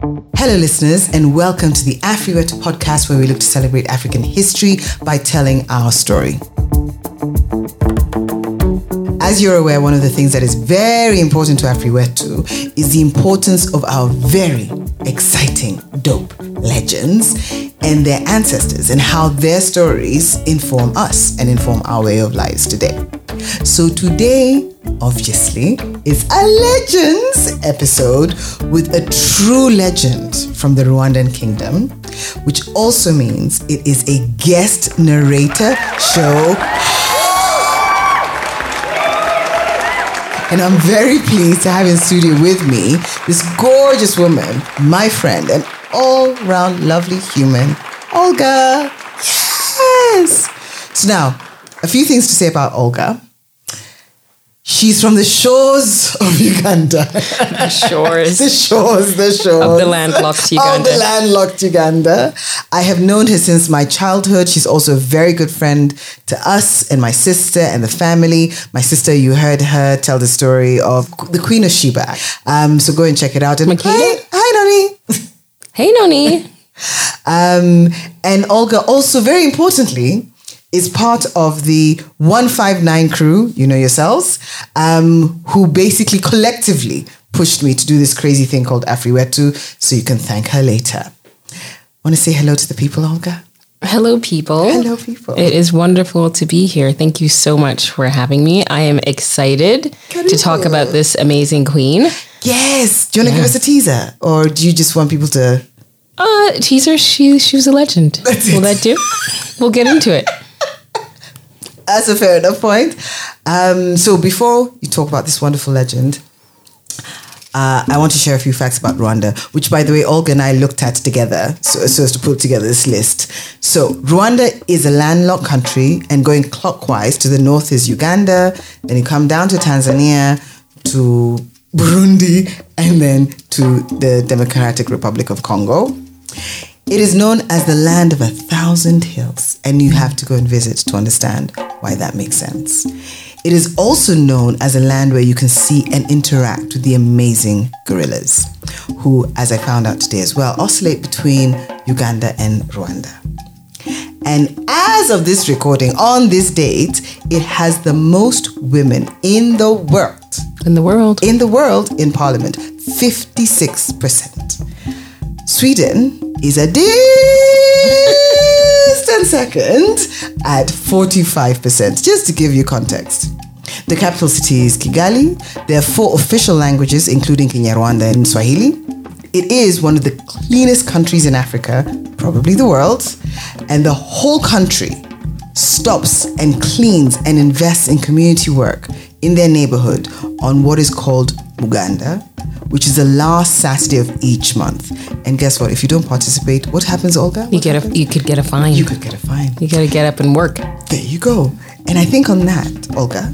Hello, listeners, and welcome to the AfriWetu podcast, where we look to celebrate African history by telling our story. As you're aware, one of the things that is very important to AfriWetu is the importance of our very exciting, dope legends and their ancestors and how their stories inform us and inform our way of lives today. So today, obviously, is a legends episode with a true legend from the Rwandan kingdom, which also means it is a guest narrator show. And I'm very pleased to have in studio with me this gorgeous woman, my friend, and all round lovely human, Olga. Yes. So now, a few things to say about Olga. She's from the shores of Uganda. The shores. the shores, the shores. Of the landlocked Uganda. Of the landlocked Uganda. I have known her since my childhood. She's also a very good friend to us and my sister and the family. My sister, you heard her tell the story of the Queen of Sheba. Um, so go and check it out. And hi, hi, Noni. Hey, Noni. Um, and Olga, also very importantly, is part of the 159 crew, you know yourselves, um, who basically collectively pushed me to do this crazy thing called Afriwetu, so you can thank her later. Want to say hello to the people, Olga? Hello, people. Hello, people. It is wonderful to be here. Thank you so much for having me. I am excited to talk about this amazing queen. Yes. Do you want to give us a teaser? Or do you just want people to Uh, teaser, she, she was a legend. Will that do? We'll get into it. That's a fair enough point. Um, so before you talk about this wonderful legend, uh, I want to share a few facts about Rwanda, which, by the way, Olga and I looked at together so, so as to put together this list. So Rwanda is a landlocked country, and going clockwise to the north is Uganda. Then you come down to Tanzania, to Burundi, and then to the Democratic Republic of Congo. It is known as the land of a thousand hills, and you have to go and visit to understand why that makes sense. It is also known as a land where you can see and interact with the amazing gorillas, who, as I found out today as well, oscillate between Uganda and Rwanda. And as of this recording, on this date, it has the most women in the world In the world. in the world in parliament 56%. Sweden is a distant second at 45%, just to give you context. The capital city is Kigali. There are four official languages, including Kinyarwanda and Swahili. It is one of the cleanest countries in Africa, probably the world, and the whole country stops and cleans and invests in community work in their neighborhood on what is called Muganda, which is the last Saturday of each month. And guess what? If you don't participate, what happens, Olga? You get a you could get a fine. You could get a fine. You gotta get up and work. There you go. And I think on that, Olga,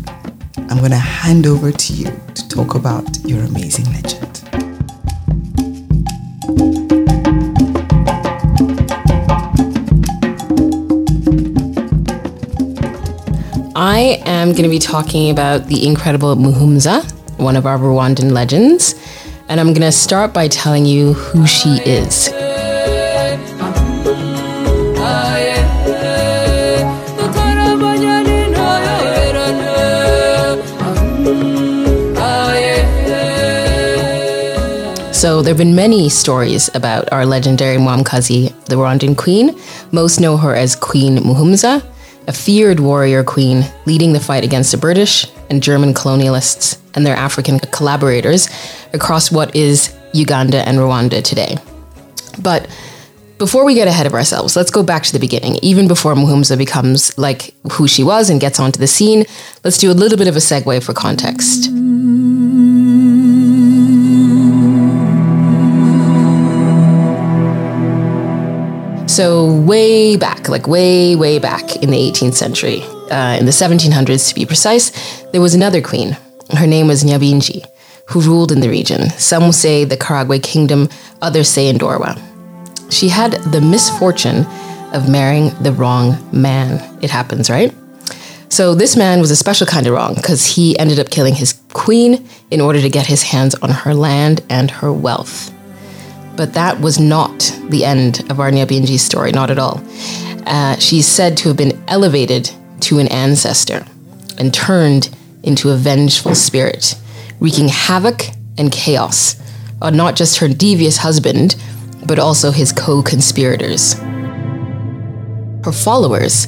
I'm going to hand over to you to talk about your amazing legend. I am going to be talking about the incredible Muhumuza, one of our Rwandan legends. And I'm going to start by telling you who she is. So there have been many stories about our legendary Mwamikazi, the Rwandan queen. Most know her as Queen Muhumuza, a feared warrior queen leading the fight against the British and German colonialists and their African collaborators across what is Uganda and Rwanda today. But before we get ahead of ourselves, let's go back to the beginning. Even before Muhumuza becomes like who she was and gets onto the scene, let's do a little bit of a segue for context. So, way back, like way, way back in the 18th century, uh, in the 1700s to be precise, there was another queen. Her name was Nyabinghi, who ruled in the region. Some say the Karagwe kingdom, others say Ndorwa. She had the misfortune of marrying the wrong man. It happens, right? So, this man was a special kind of wrong because he ended up killing his queen in order to get his hands on her land and her wealth. But that was not the end of our Nyabinghi's story, not at all. Uh, she's said to have been elevated to an ancestor and turned into a vengeful spirit, wreaking havoc and chaos on not just her devious husband, but also his co conspirators. Her followers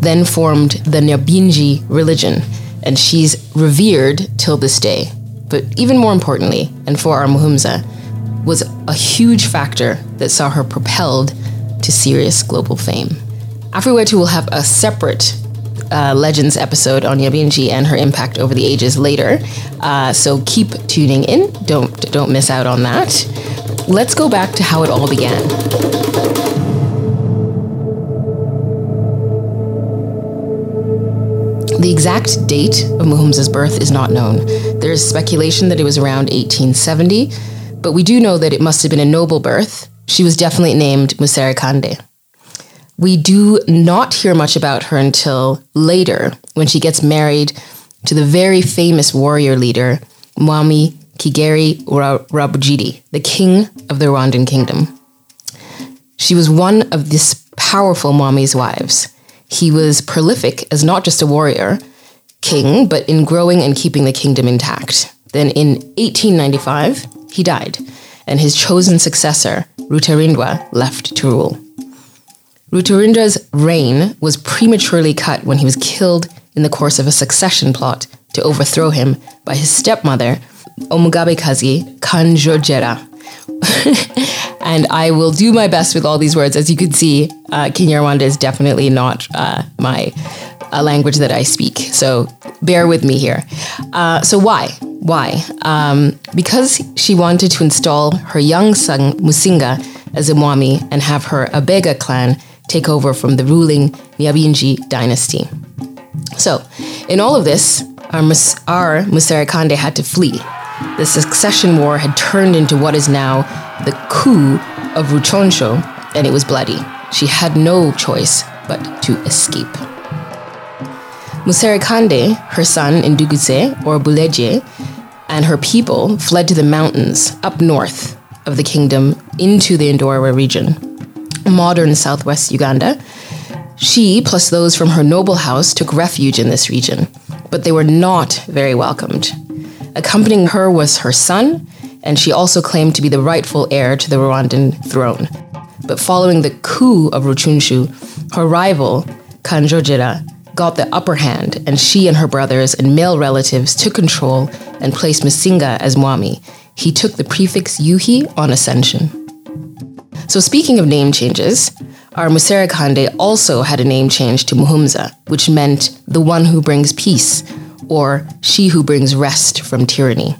then formed the Nyabinghi religion, and she's revered till this day. But even more importantly, and for our Muhumuza, was a huge factor that saw her propelled to serious global fame. Afriwetu will have a separate uh, Legends episode on Nyabinghi and her impact over the ages later. Uh, so keep tuning in. Don't don't miss out on that. Let's go back to how it all began. The exact date of Muhumuza's birth is not known. There is speculation that it was around 1870, but we do know that it must have been a noble birth. She was definitely named Musere Kande. We do not hear much about her until later when she gets married to the very famous warrior leader, Mwami Kigeri Rwabugiri, the king of the Rwandan kingdom. She was one of this powerful Mwami's wives. He was prolific as not just a warrior king, but in growing and keeping the kingdom intact. Then in 1895, he died, and his chosen successor, Rutarindwa, left to rule. Rutarindwa's reign was prematurely cut when he was killed in the course of a succession plot to overthrow him by his stepmother, Omugabekazi Kanjogera. and I will do my best with all these words. As you can see, uh, Kinyarwanda is definitely not uh, my uh, language that I speak. So bear with me here. Uh, so why? Why? Um, because she wanted to install her young son Musinga as a Mwami and have her Abega clan take over from the ruling Nyabinji dynasty. So, in all of this, our, Mus- our had to flee. The succession war had turned into what is now the coup of Rucunshu, and it was bloody. She had no choice but to escape. Musere Kande, her son Ndungutse, or Buleje, and her people fled to the mountains up north of the kingdom into the Ndorwa region modern southwest Uganda. She, plus those from her noble house, took refuge in this region, but they were not very welcomed. Accompanying her was her son, and she also claimed to be the rightful heir to the Rwandan throne. But following the coup of Rucunshu, her rival, Kanjogera, got the upper hand, and she and her brothers and male relatives took control and placed Musinga as Mwami. He took the prefix Yuhi on ascension. So, speaking of name changes, our Musere Kande also had a name change to Muhumuza, which meant the one who brings peace, or she who brings rest from tyranny.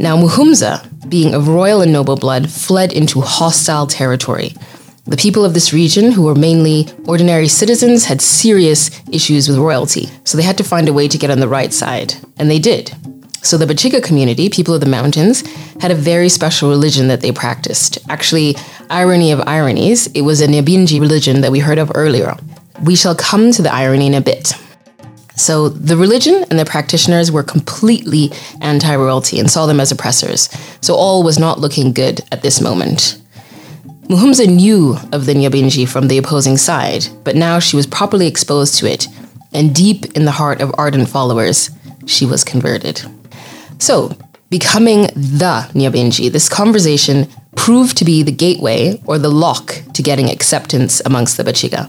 Now, Muhumuza, being of royal and noble blood, fled into hostile territory. The people of this region, who were mainly ordinary citizens, had serious issues with royalty, so they had to find a way to get on the right side, and they did. So the Bachiga community, people of the mountains, had a very special religion that they practiced. Actually, irony of ironies, it was a Nyabinghi religion that we heard of earlier. We shall come to the irony in a bit. So the religion and the practitioners were completely anti-royalty and saw them as oppressors. So all was not looking good at this moment. Muhumuza knew of the Nyabinghi from the opposing side, but now she was properly exposed to it, and deep in the heart of ardent followers, she was converted. So, becoming the Nyabinghi, this conversation proved to be the gateway or the lock to getting acceptance amongst the Bachiga.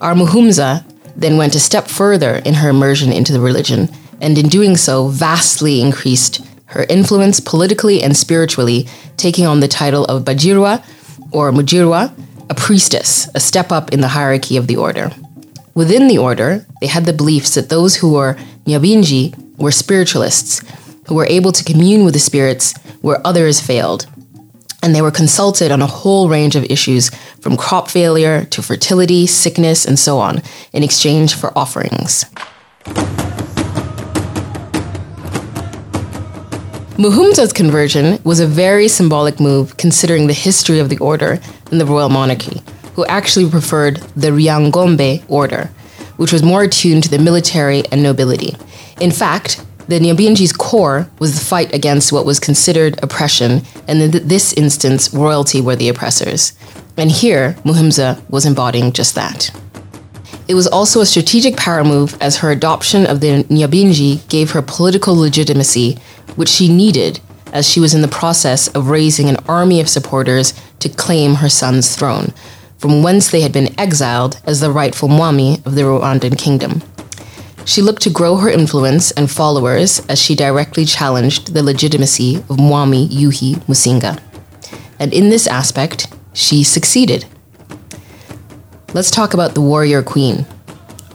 Our Muhumuza then went a step further in her immersion into the religion, and in doing so, vastly increased her influence politically and spiritually, taking on the title of Bajirwa or Mujirwa, a priestess, a step up in the hierarchy of the order. Within the order, they had the beliefs that those who were Nyabinghi were spiritualists who were able to commune with the spirits where others failed. And they were consulted on a whole range of issues from crop failure to fertility, sickness, and so on, in exchange for offerings. Muhumuza's conversion was a very symbolic move considering the history of the order and the royal monarchy, who actually preferred the Ryangombe order, which was more attuned to the military and nobility. In fact, The Nyabinghi's core was the fight against what was considered oppression, and in this instance, royalty were the oppressors. And here, Muhumuza was embodying just that. It was also a strategic power move as her adoption of the Nyabinghi gave her political legitimacy, which she needed as she was in the process of raising an army of supporters to claim her son's throne, from whence they had been exiled as the rightful Mwami of the Rwandan kingdom. She looked to grow her influence and followers as she directly challenged the legitimacy of Mwami Yuhi Musinga. And in this aspect, she succeeded. Let's talk about the warrior queen.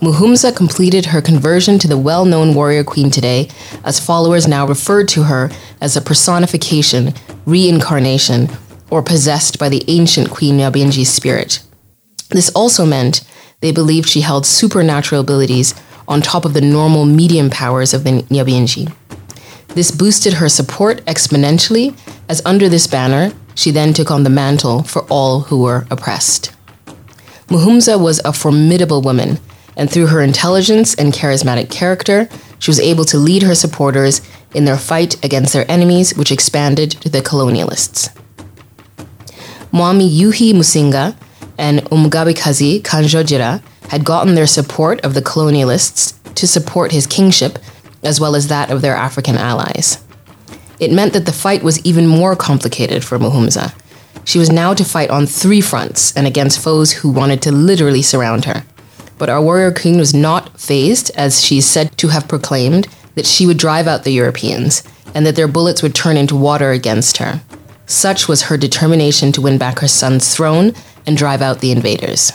Muhumuza completed her conversion to the well known warrior queen today, as followers now referred to her as a personification, reincarnation, or possessed by the ancient Queen Nyabinghi's spirit. This also meant they believed she held supernatural abilities on top of the normal medium powers of the Nyabinghi. This boosted her support exponentially, as under this banner, she then took on the mantle for all who were oppressed. Muhumuza was a formidable woman, and through her intelligence and charismatic character, she was able to lead her supporters in their fight against their enemies, which expanded to the colonialists. Mwami Yuhi Musinga and Umugabekazi Kanjogera had gotten their support of the colonialists to support his kingship as well as that of their African allies. It meant that the fight was even more complicated for Muhumuza. She was now to fight on three fronts and against foes who wanted to literally surround her. But our warrior queen was not phased, as she is said to have proclaimed that she would drive out the Europeans and that their bullets would turn into water against her. Such was her determination to win back her son's throne and drive out the invaders.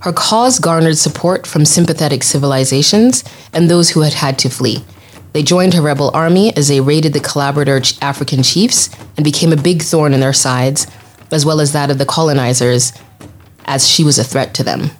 Her cause garnered support from sympathetic civilizations and those who had had to flee. They joined her rebel army as they raided the collaborator African chiefs and became a big thorn in their sides, as well as that of the colonizers, as she was a threat to them.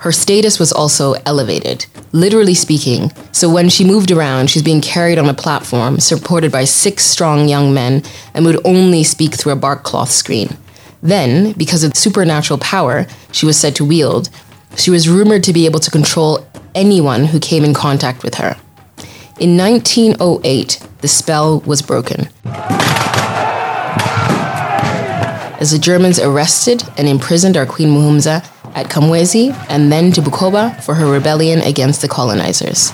Her status was also elevated, literally speaking. So when she moved around, she's being carried on a platform supported by six strong young men and would only speak through a bark cloth screen. Then, because of the supernatural power she was said to wield, she was rumored to be able to control anyone who came in contact with her. In 1908, the spell was broken. As the Germans arrested and imprisoned our Queen Muhumuza, at Kamwezi and then to Bukoba for her rebellion against the colonizers.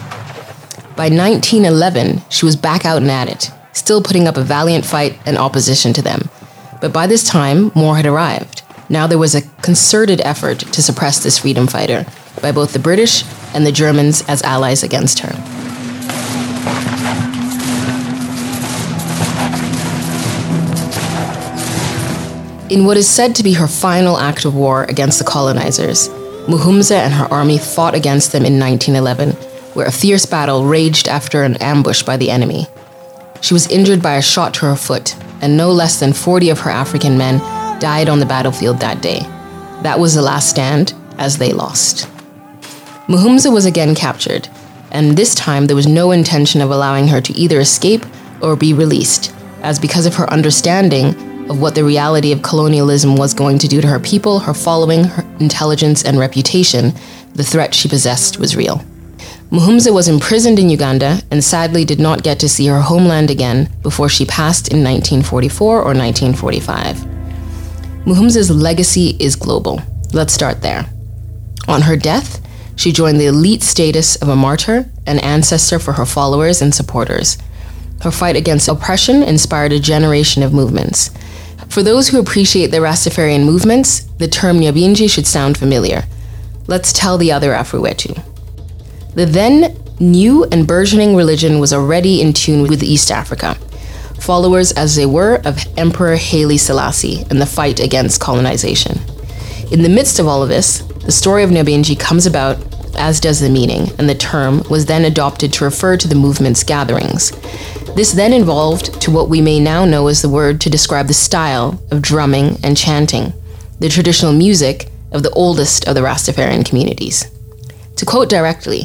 By 1911, she was back out and at it, still putting up a valiant fight and opposition to them. But by this time, more had arrived. Now there was a concerted effort to suppress this freedom fighter by both the British and the Germans as allies against her. In what is said to be her final act of war against the colonizers, Muhumuza and her army fought against them in 1911, where a fierce battle raged after an ambush by the enemy. She was injured by a shot to her foot, and no less than 40 of her African men died on the battlefield that day. That was the last stand, as they lost. Muhumuza was again captured, and this time there was no intention of allowing her to either escape or be released, as because of her understanding of what the reality of colonialism was going to do to her people, her following, her intelligence, and reputation, the threat she possessed was real. Muhumuza was imprisoned in Uganda and sadly did not get to see her homeland again before she passed in 1944 or 1945. Muhumuza's legacy is global. Let's start there. On her death, she joined the elite status of a martyr, an ancestor for her followers and supporters. Her fight against oppression inspired a generation of movements. For those who appreciate the Rastafarian movements, the term Nyabinghi should sound familiar. Let's tell the other Afrowetu. The then new and burgeoning religion was already in tune with East Africa, followers as they were of Emperor Haile Selassie and the fight against colonization. In the midst of all of this, the story of Nyabinghi comes about, as does the meaning, and the term was then adopted to refer to the movement's gatherings. This then evolved to what we may now know as the word to describe the style of drumming and chanting, the traditional music of the oldest of the Rastafarian communities. To quote directly,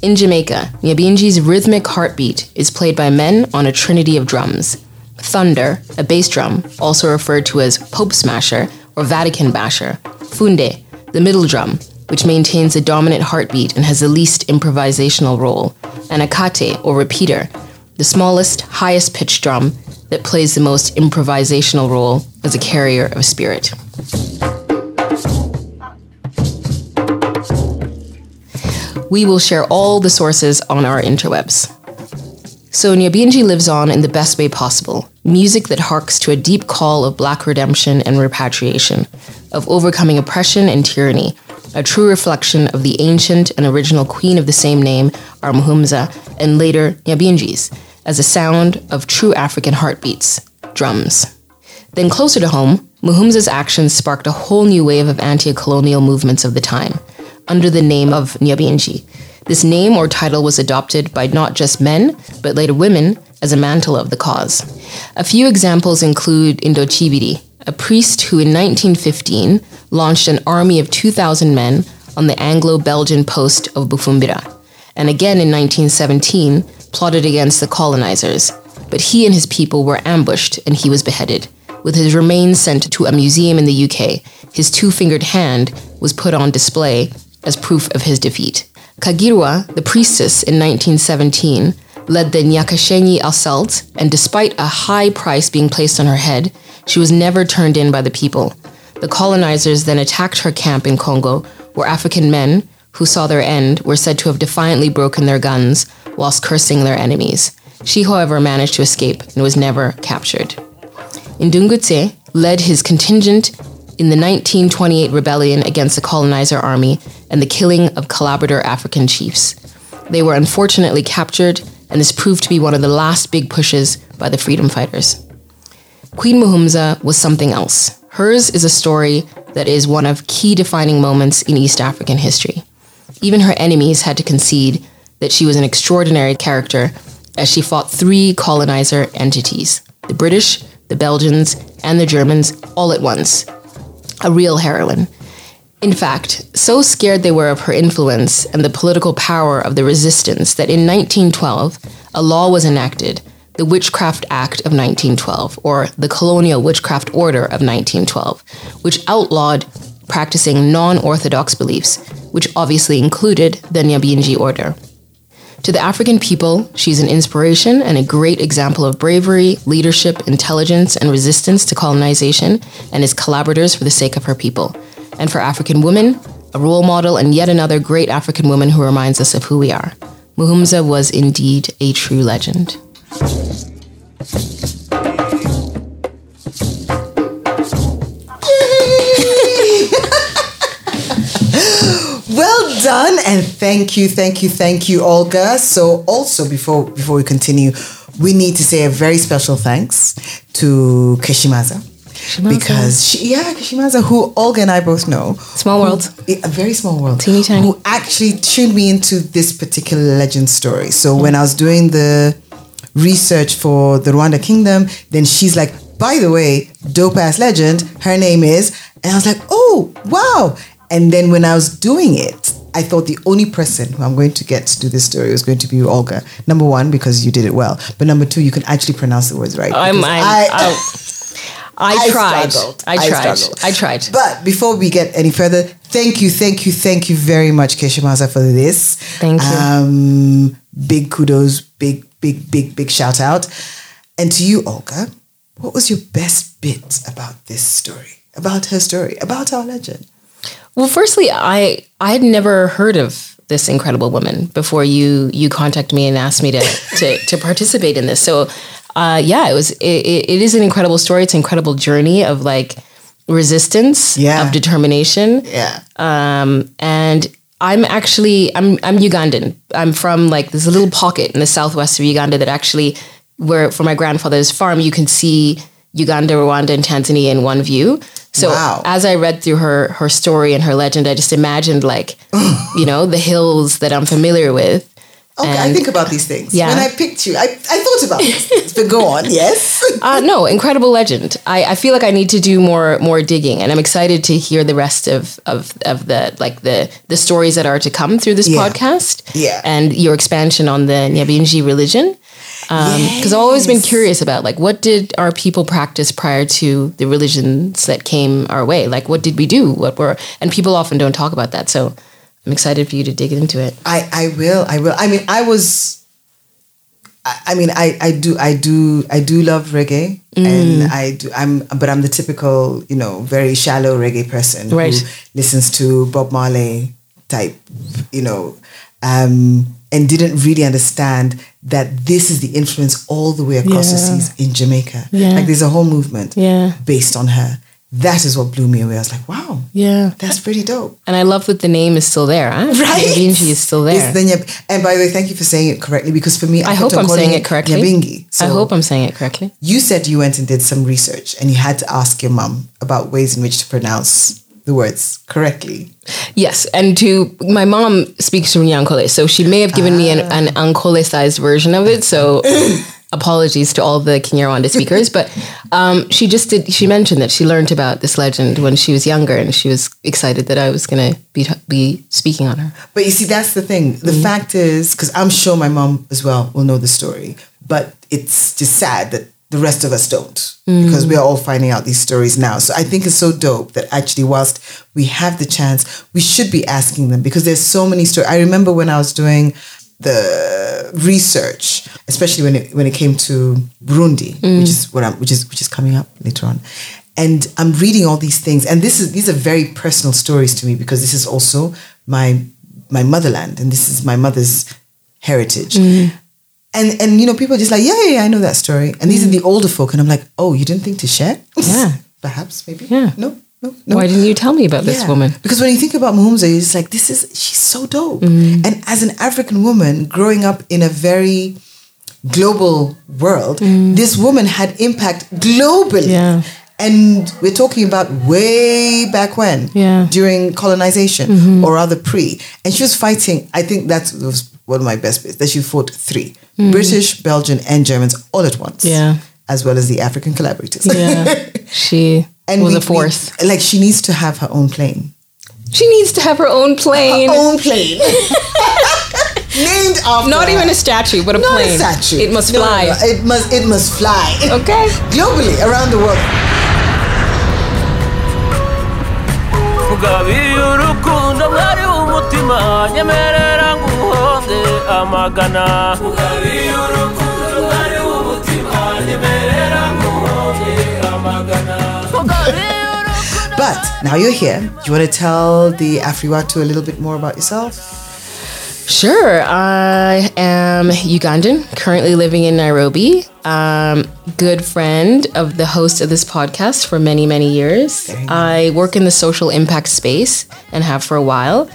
in Jamaica, Nyabinghi's rhythmic heartbeat is played by men on a trinity of drums. Thunder, a bass drum, also referred to as Pope Smasher or Vatican Basher. Funde, the middle drum, which maintains a dominant heartbeat and has the least improvisational role, and a kate, or repeater, the smallest, highest pitched drum that plays the most improvisational role as a carrier of spirit. We will share all the sources on our interwebs. So Nyabinghi lives on in the best way possible. Music that harks to a deep call of black redemption and repatriation, of overcoming oppression and tyranny, a true reflection of the ancient and original queen of the same name, our Muhumuza, and later Nyabinghis, as a sound of true African heartbeats, drums. Then closer to home, Muhumuza's actions sparked a whole new wave of anti-colonial movements of the time, under the name of Nyabinghi. This name or title was adopted by not just men, but later women, as a mantle of the cause. A few examples include Ndochibiri, a priest who in 1915 launched an army of 2,000 men on the Anglo Belgian post of Bufumbira, and again in 1917 plotted against the colonizers. But he and his people were ambushed and he was beheaded. With his remains sent to a museum in the UK, his two fingered hand was put on display as proof of his defeat. Kagirwa, the priestess in 1917, led the Nyakishenyi assault, and despite a high price being placed on her head, she was never turned in by the people. The colonizers then attacked her camp in Congo, where African men, who saw their end, were said to have defiantly broken their guns whilst cursing their enemies. She, however, managed to escape and was never captured. Ndungutse led his contingent in the 1928 rebellion against the colonizer army and the killing of collaborator African chiefs. They were unfortunately captured, and this proved to be one of the last big pushes by the freedom fighters. Queen Muhumuza was something else. Hers is a story that is one of key defining moments in East African history. Even her enemies had to concede that she was an extraordinary character as she fought three colonizer entities the British, the Belgians, and the Germans all at once. A real heroine. In fact, so scared they were of her influence and the political power of the resistance that in 1912, a law was enacted, the Witchcraft Act of 1912, or the Colonial Witchcraft Order of 1912, which outlawed practicing non orthodox beliefs, which obviously included the Nyabinghi order. To the African people, she's an inspiration and a great example of bravery, leadership, intelligence, and resistance to colonization, and is collaborators for the sake of her people. And for African women, a role model and yet another great African woman who reminds us of who we are. Muhumuza was indeed a true legend. Done, and thank you, thank you, thank you, Olga. So, also before before we continue, we need to say a very special thanks to Keshimaza. Because she, yeah, Keshimaza, who Olga and I both know. Small world. Who- a very small world. Teeny tiny. Who actually tuned me into this particular legend story. So when I was doing the research for the Rwanda Kingdom, then she's like, by the way, dope ass legend, her name is, and I was like, oh, wow. And then when I was doing it, I thought the only person who I'm going to get to do this story was going to be Olga. Number one, because you did it well. But number two, you can actually pronounce the words right. I'm, I'm, I- I, I I tried. struggled. I I tried. struggled. I tried. But before we get any further, thank you, thank you, thank you very much, Keshimaza, for this. Thank you. Um, big kudos, big, big, big, big shout out. And to you, Olga, what was your best bit about this story, about her story, about our legend? Well, firstly, I I had never heard of this incredible woman before you you contacted me and asked me to to, to participate in this. So, uh, yeah, it was it, it it is an incredible story. It's an incredible journey of like resistance, Yeah. of determination, Yeah. um, and I'm actually I'm I'm Ugandan. I'm from like this little pocket in the southwest of Uganda that actually where for my grandfather's farm you can see Uganda, Rwanda, and Tanzania in one view. So Wow. as I read through her her story and her legend, I just imagined like you know the hills that I'm familiar with. Okay, I think about these things. Yeah. When I picked you, I, I thought about these things. But go on, yes. Uh, no, incredible legend. I, I feel like I need to do more more digging, and I'm excited to hear the rest of of, of the like the the stories that are to come through this Yeah. podcast. Yeah. and your expansion on the Nyabinghi religion. Because I've always been curious about like what did our people practice prior to the religions that came our way? Like what did we do? What were and people often don't talk about that. So I'm excited for you to dig into it. I, I will. I will. I mean, I was. I, I mean, I, I do, I do, I do love reggae, Mm. and I do. I'm, but I'm the typical, you know, very shallow reggae person Right. who listens to Bob Marley type, you know, um, and didn't really understand that this is the influence all the way across the seas in Jamaica. Yeah. Like there's a whole movement Yeah. based on her. That is what blew me away. I was like, wow, Yeah. that's pretty dope. And I love that the name is still there. Huh? Right. Nyabingi is still there. It's the Nyab- and by the way, thank you for saying it correctly because for me, I, I hope I'm saying it correctly. Nyabingi. So I hope I'm saying it correctly. you said you went and did some research and you had to ask your mum about ways in which to pronounce the words correctly. Yes, and to my mom speaks Runyankole, so she may have given me an, an Ankole-sized version of it. So apologies to all the Kinyarwanda speakers, but um, she just did. She mentioned that she learned about this legend when she was younger, and she was excited that I was going to be be speaking on her. But you see, that's the thing. The Mm-hmm. fact is, because I'm sure my mom as well will know the story, but it's just sad that the rest of us don't because Mm. we are all finding out these stories now. So I think it's so dope that actually, whilst we have the chance, we should be asking them because there's so many stories. I remember when I was doing the research, especially when it when it came to Burundi, which is what I'm, which is which is coming up later on. And I'm reading all these things, and this is these are very personal stories to me because this is also my my motherland, and this is my mother's heritage. And and you know, people are just like, yeah, yeah, yeah, I know that story. And these are the older folk, and I'm like, oh, you didn't think to share? Yeah. perhaps, maybe. Yeah. no, no, no. Why didn't you tell me about this Yeah. woman? Because when you think about you're just like, this is, she's so dope. Mm-hmm. And as an African woman growing up in a very global world, this woman had impact globally. Mm. Yeah. And we're talking about way back when, Yeah. Mm-hmm. during colonization or rather pre. And she was fighting, I think that was one of my best bits, that she fought three British, Belgian, and Germans all at once. Mm. Yeah. As well as the African collaborators. Yeah, she and was we- a force. we- like she needs to have her own plane. she needs to have her own plane. own plane. Named after Not her. even a statue, but a Not plane. a statue. It must No, no, fly. no. It must it must fly. Okay. Globally around the world. Ugabiye urukundo mwari w'umutima nyemerera nguhonde amagana ugabiye urukundo mwari w'umutima nyemerera nguhonde amagana But now you're here. You want to tell the Afriwatu a little bit more about yourself? Sure. I am Ugandan, currently living in Nairobi. Um, good friend of the host of this podcast for many, many years. I work in the social impact space and have for a while.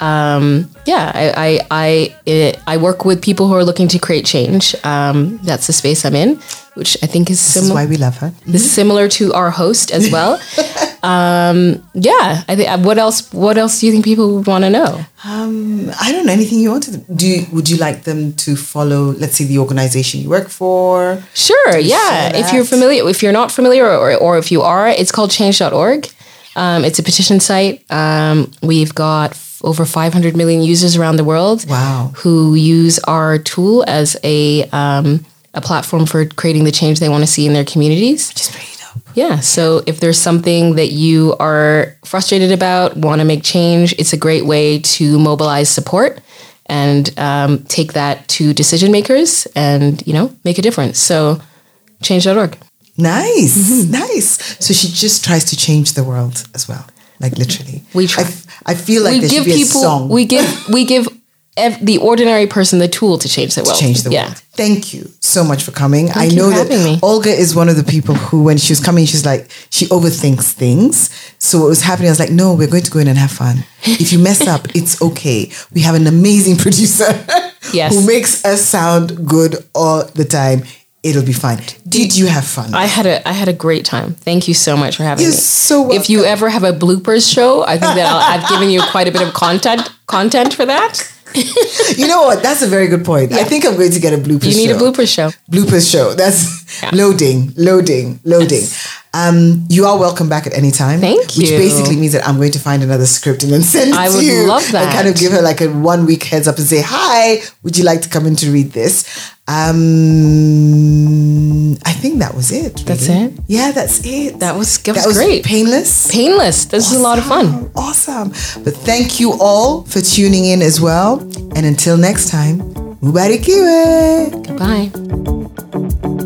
Um, yeah, I I I, it, I work with people who are looking to create change. Um, that's the space I'm in, which I think is similar. why we love her. This is similar to our host as well. um, yeah, I think. What else? What else do you think people would want to know? Um, I don't know anything you wanted. To. Do you, would you like them to follow? Let's say the organization you work for. Sure, yeah. If you're familiar, if you're not familiar, or, or if you are, it's called change.org. Um, it's a petition site. Um, we've got over 500 million users around the world. Wow. Who use our tool as a um, a platform for creating the change they want to see in their communities. Just pretty dope. Yeah. So if there's something that you are frustrated about, want to make change, it's a great way to mobilize support and um, take that to decision makers and you know make a difference. So change.org. Nice, Mm-hmm. nice. So she just tries to change the world as well, like literally. We try. I, I feel like we give people a song. we give we give ev- the ordinary person the tool to change the world. change the yeah. world. Thank you so much for coming. I you know that me. Olga is one of the people who, when she was coming, she's like, she overthinks things. So what was happening, I was like, no, we're going to go in and have fun. If you mess up, it's okay. We have an amazing producer Yes. who makes us sound good all the time. It'll be fine. Did you have fun? I had a I had a great time. Thank you so much for having You're me. so If you ever have a bloopers show, I think that I'll, I've given you quite a bit of content content for that. you know what? That's a very good point. I think I'm going to get a bloopers. You need show. a bloopers show. bloopers show. That's Yeah. loading, loading, loading. Um, you are welcome back at any time. Thank you. Which basically means that I'm going to find another script and then send it I to would you. love And kind of give her like a one week heads up and say, "Hi, would you like to come in to read this?" Um, I think that was it. That's it? Yeah, that's it. That was- that that was great. Painless. Painless. This is a lot of fun. Awesome. But thank you all for tuning in as well. And until next time, Mubarikiwe. Goodbye.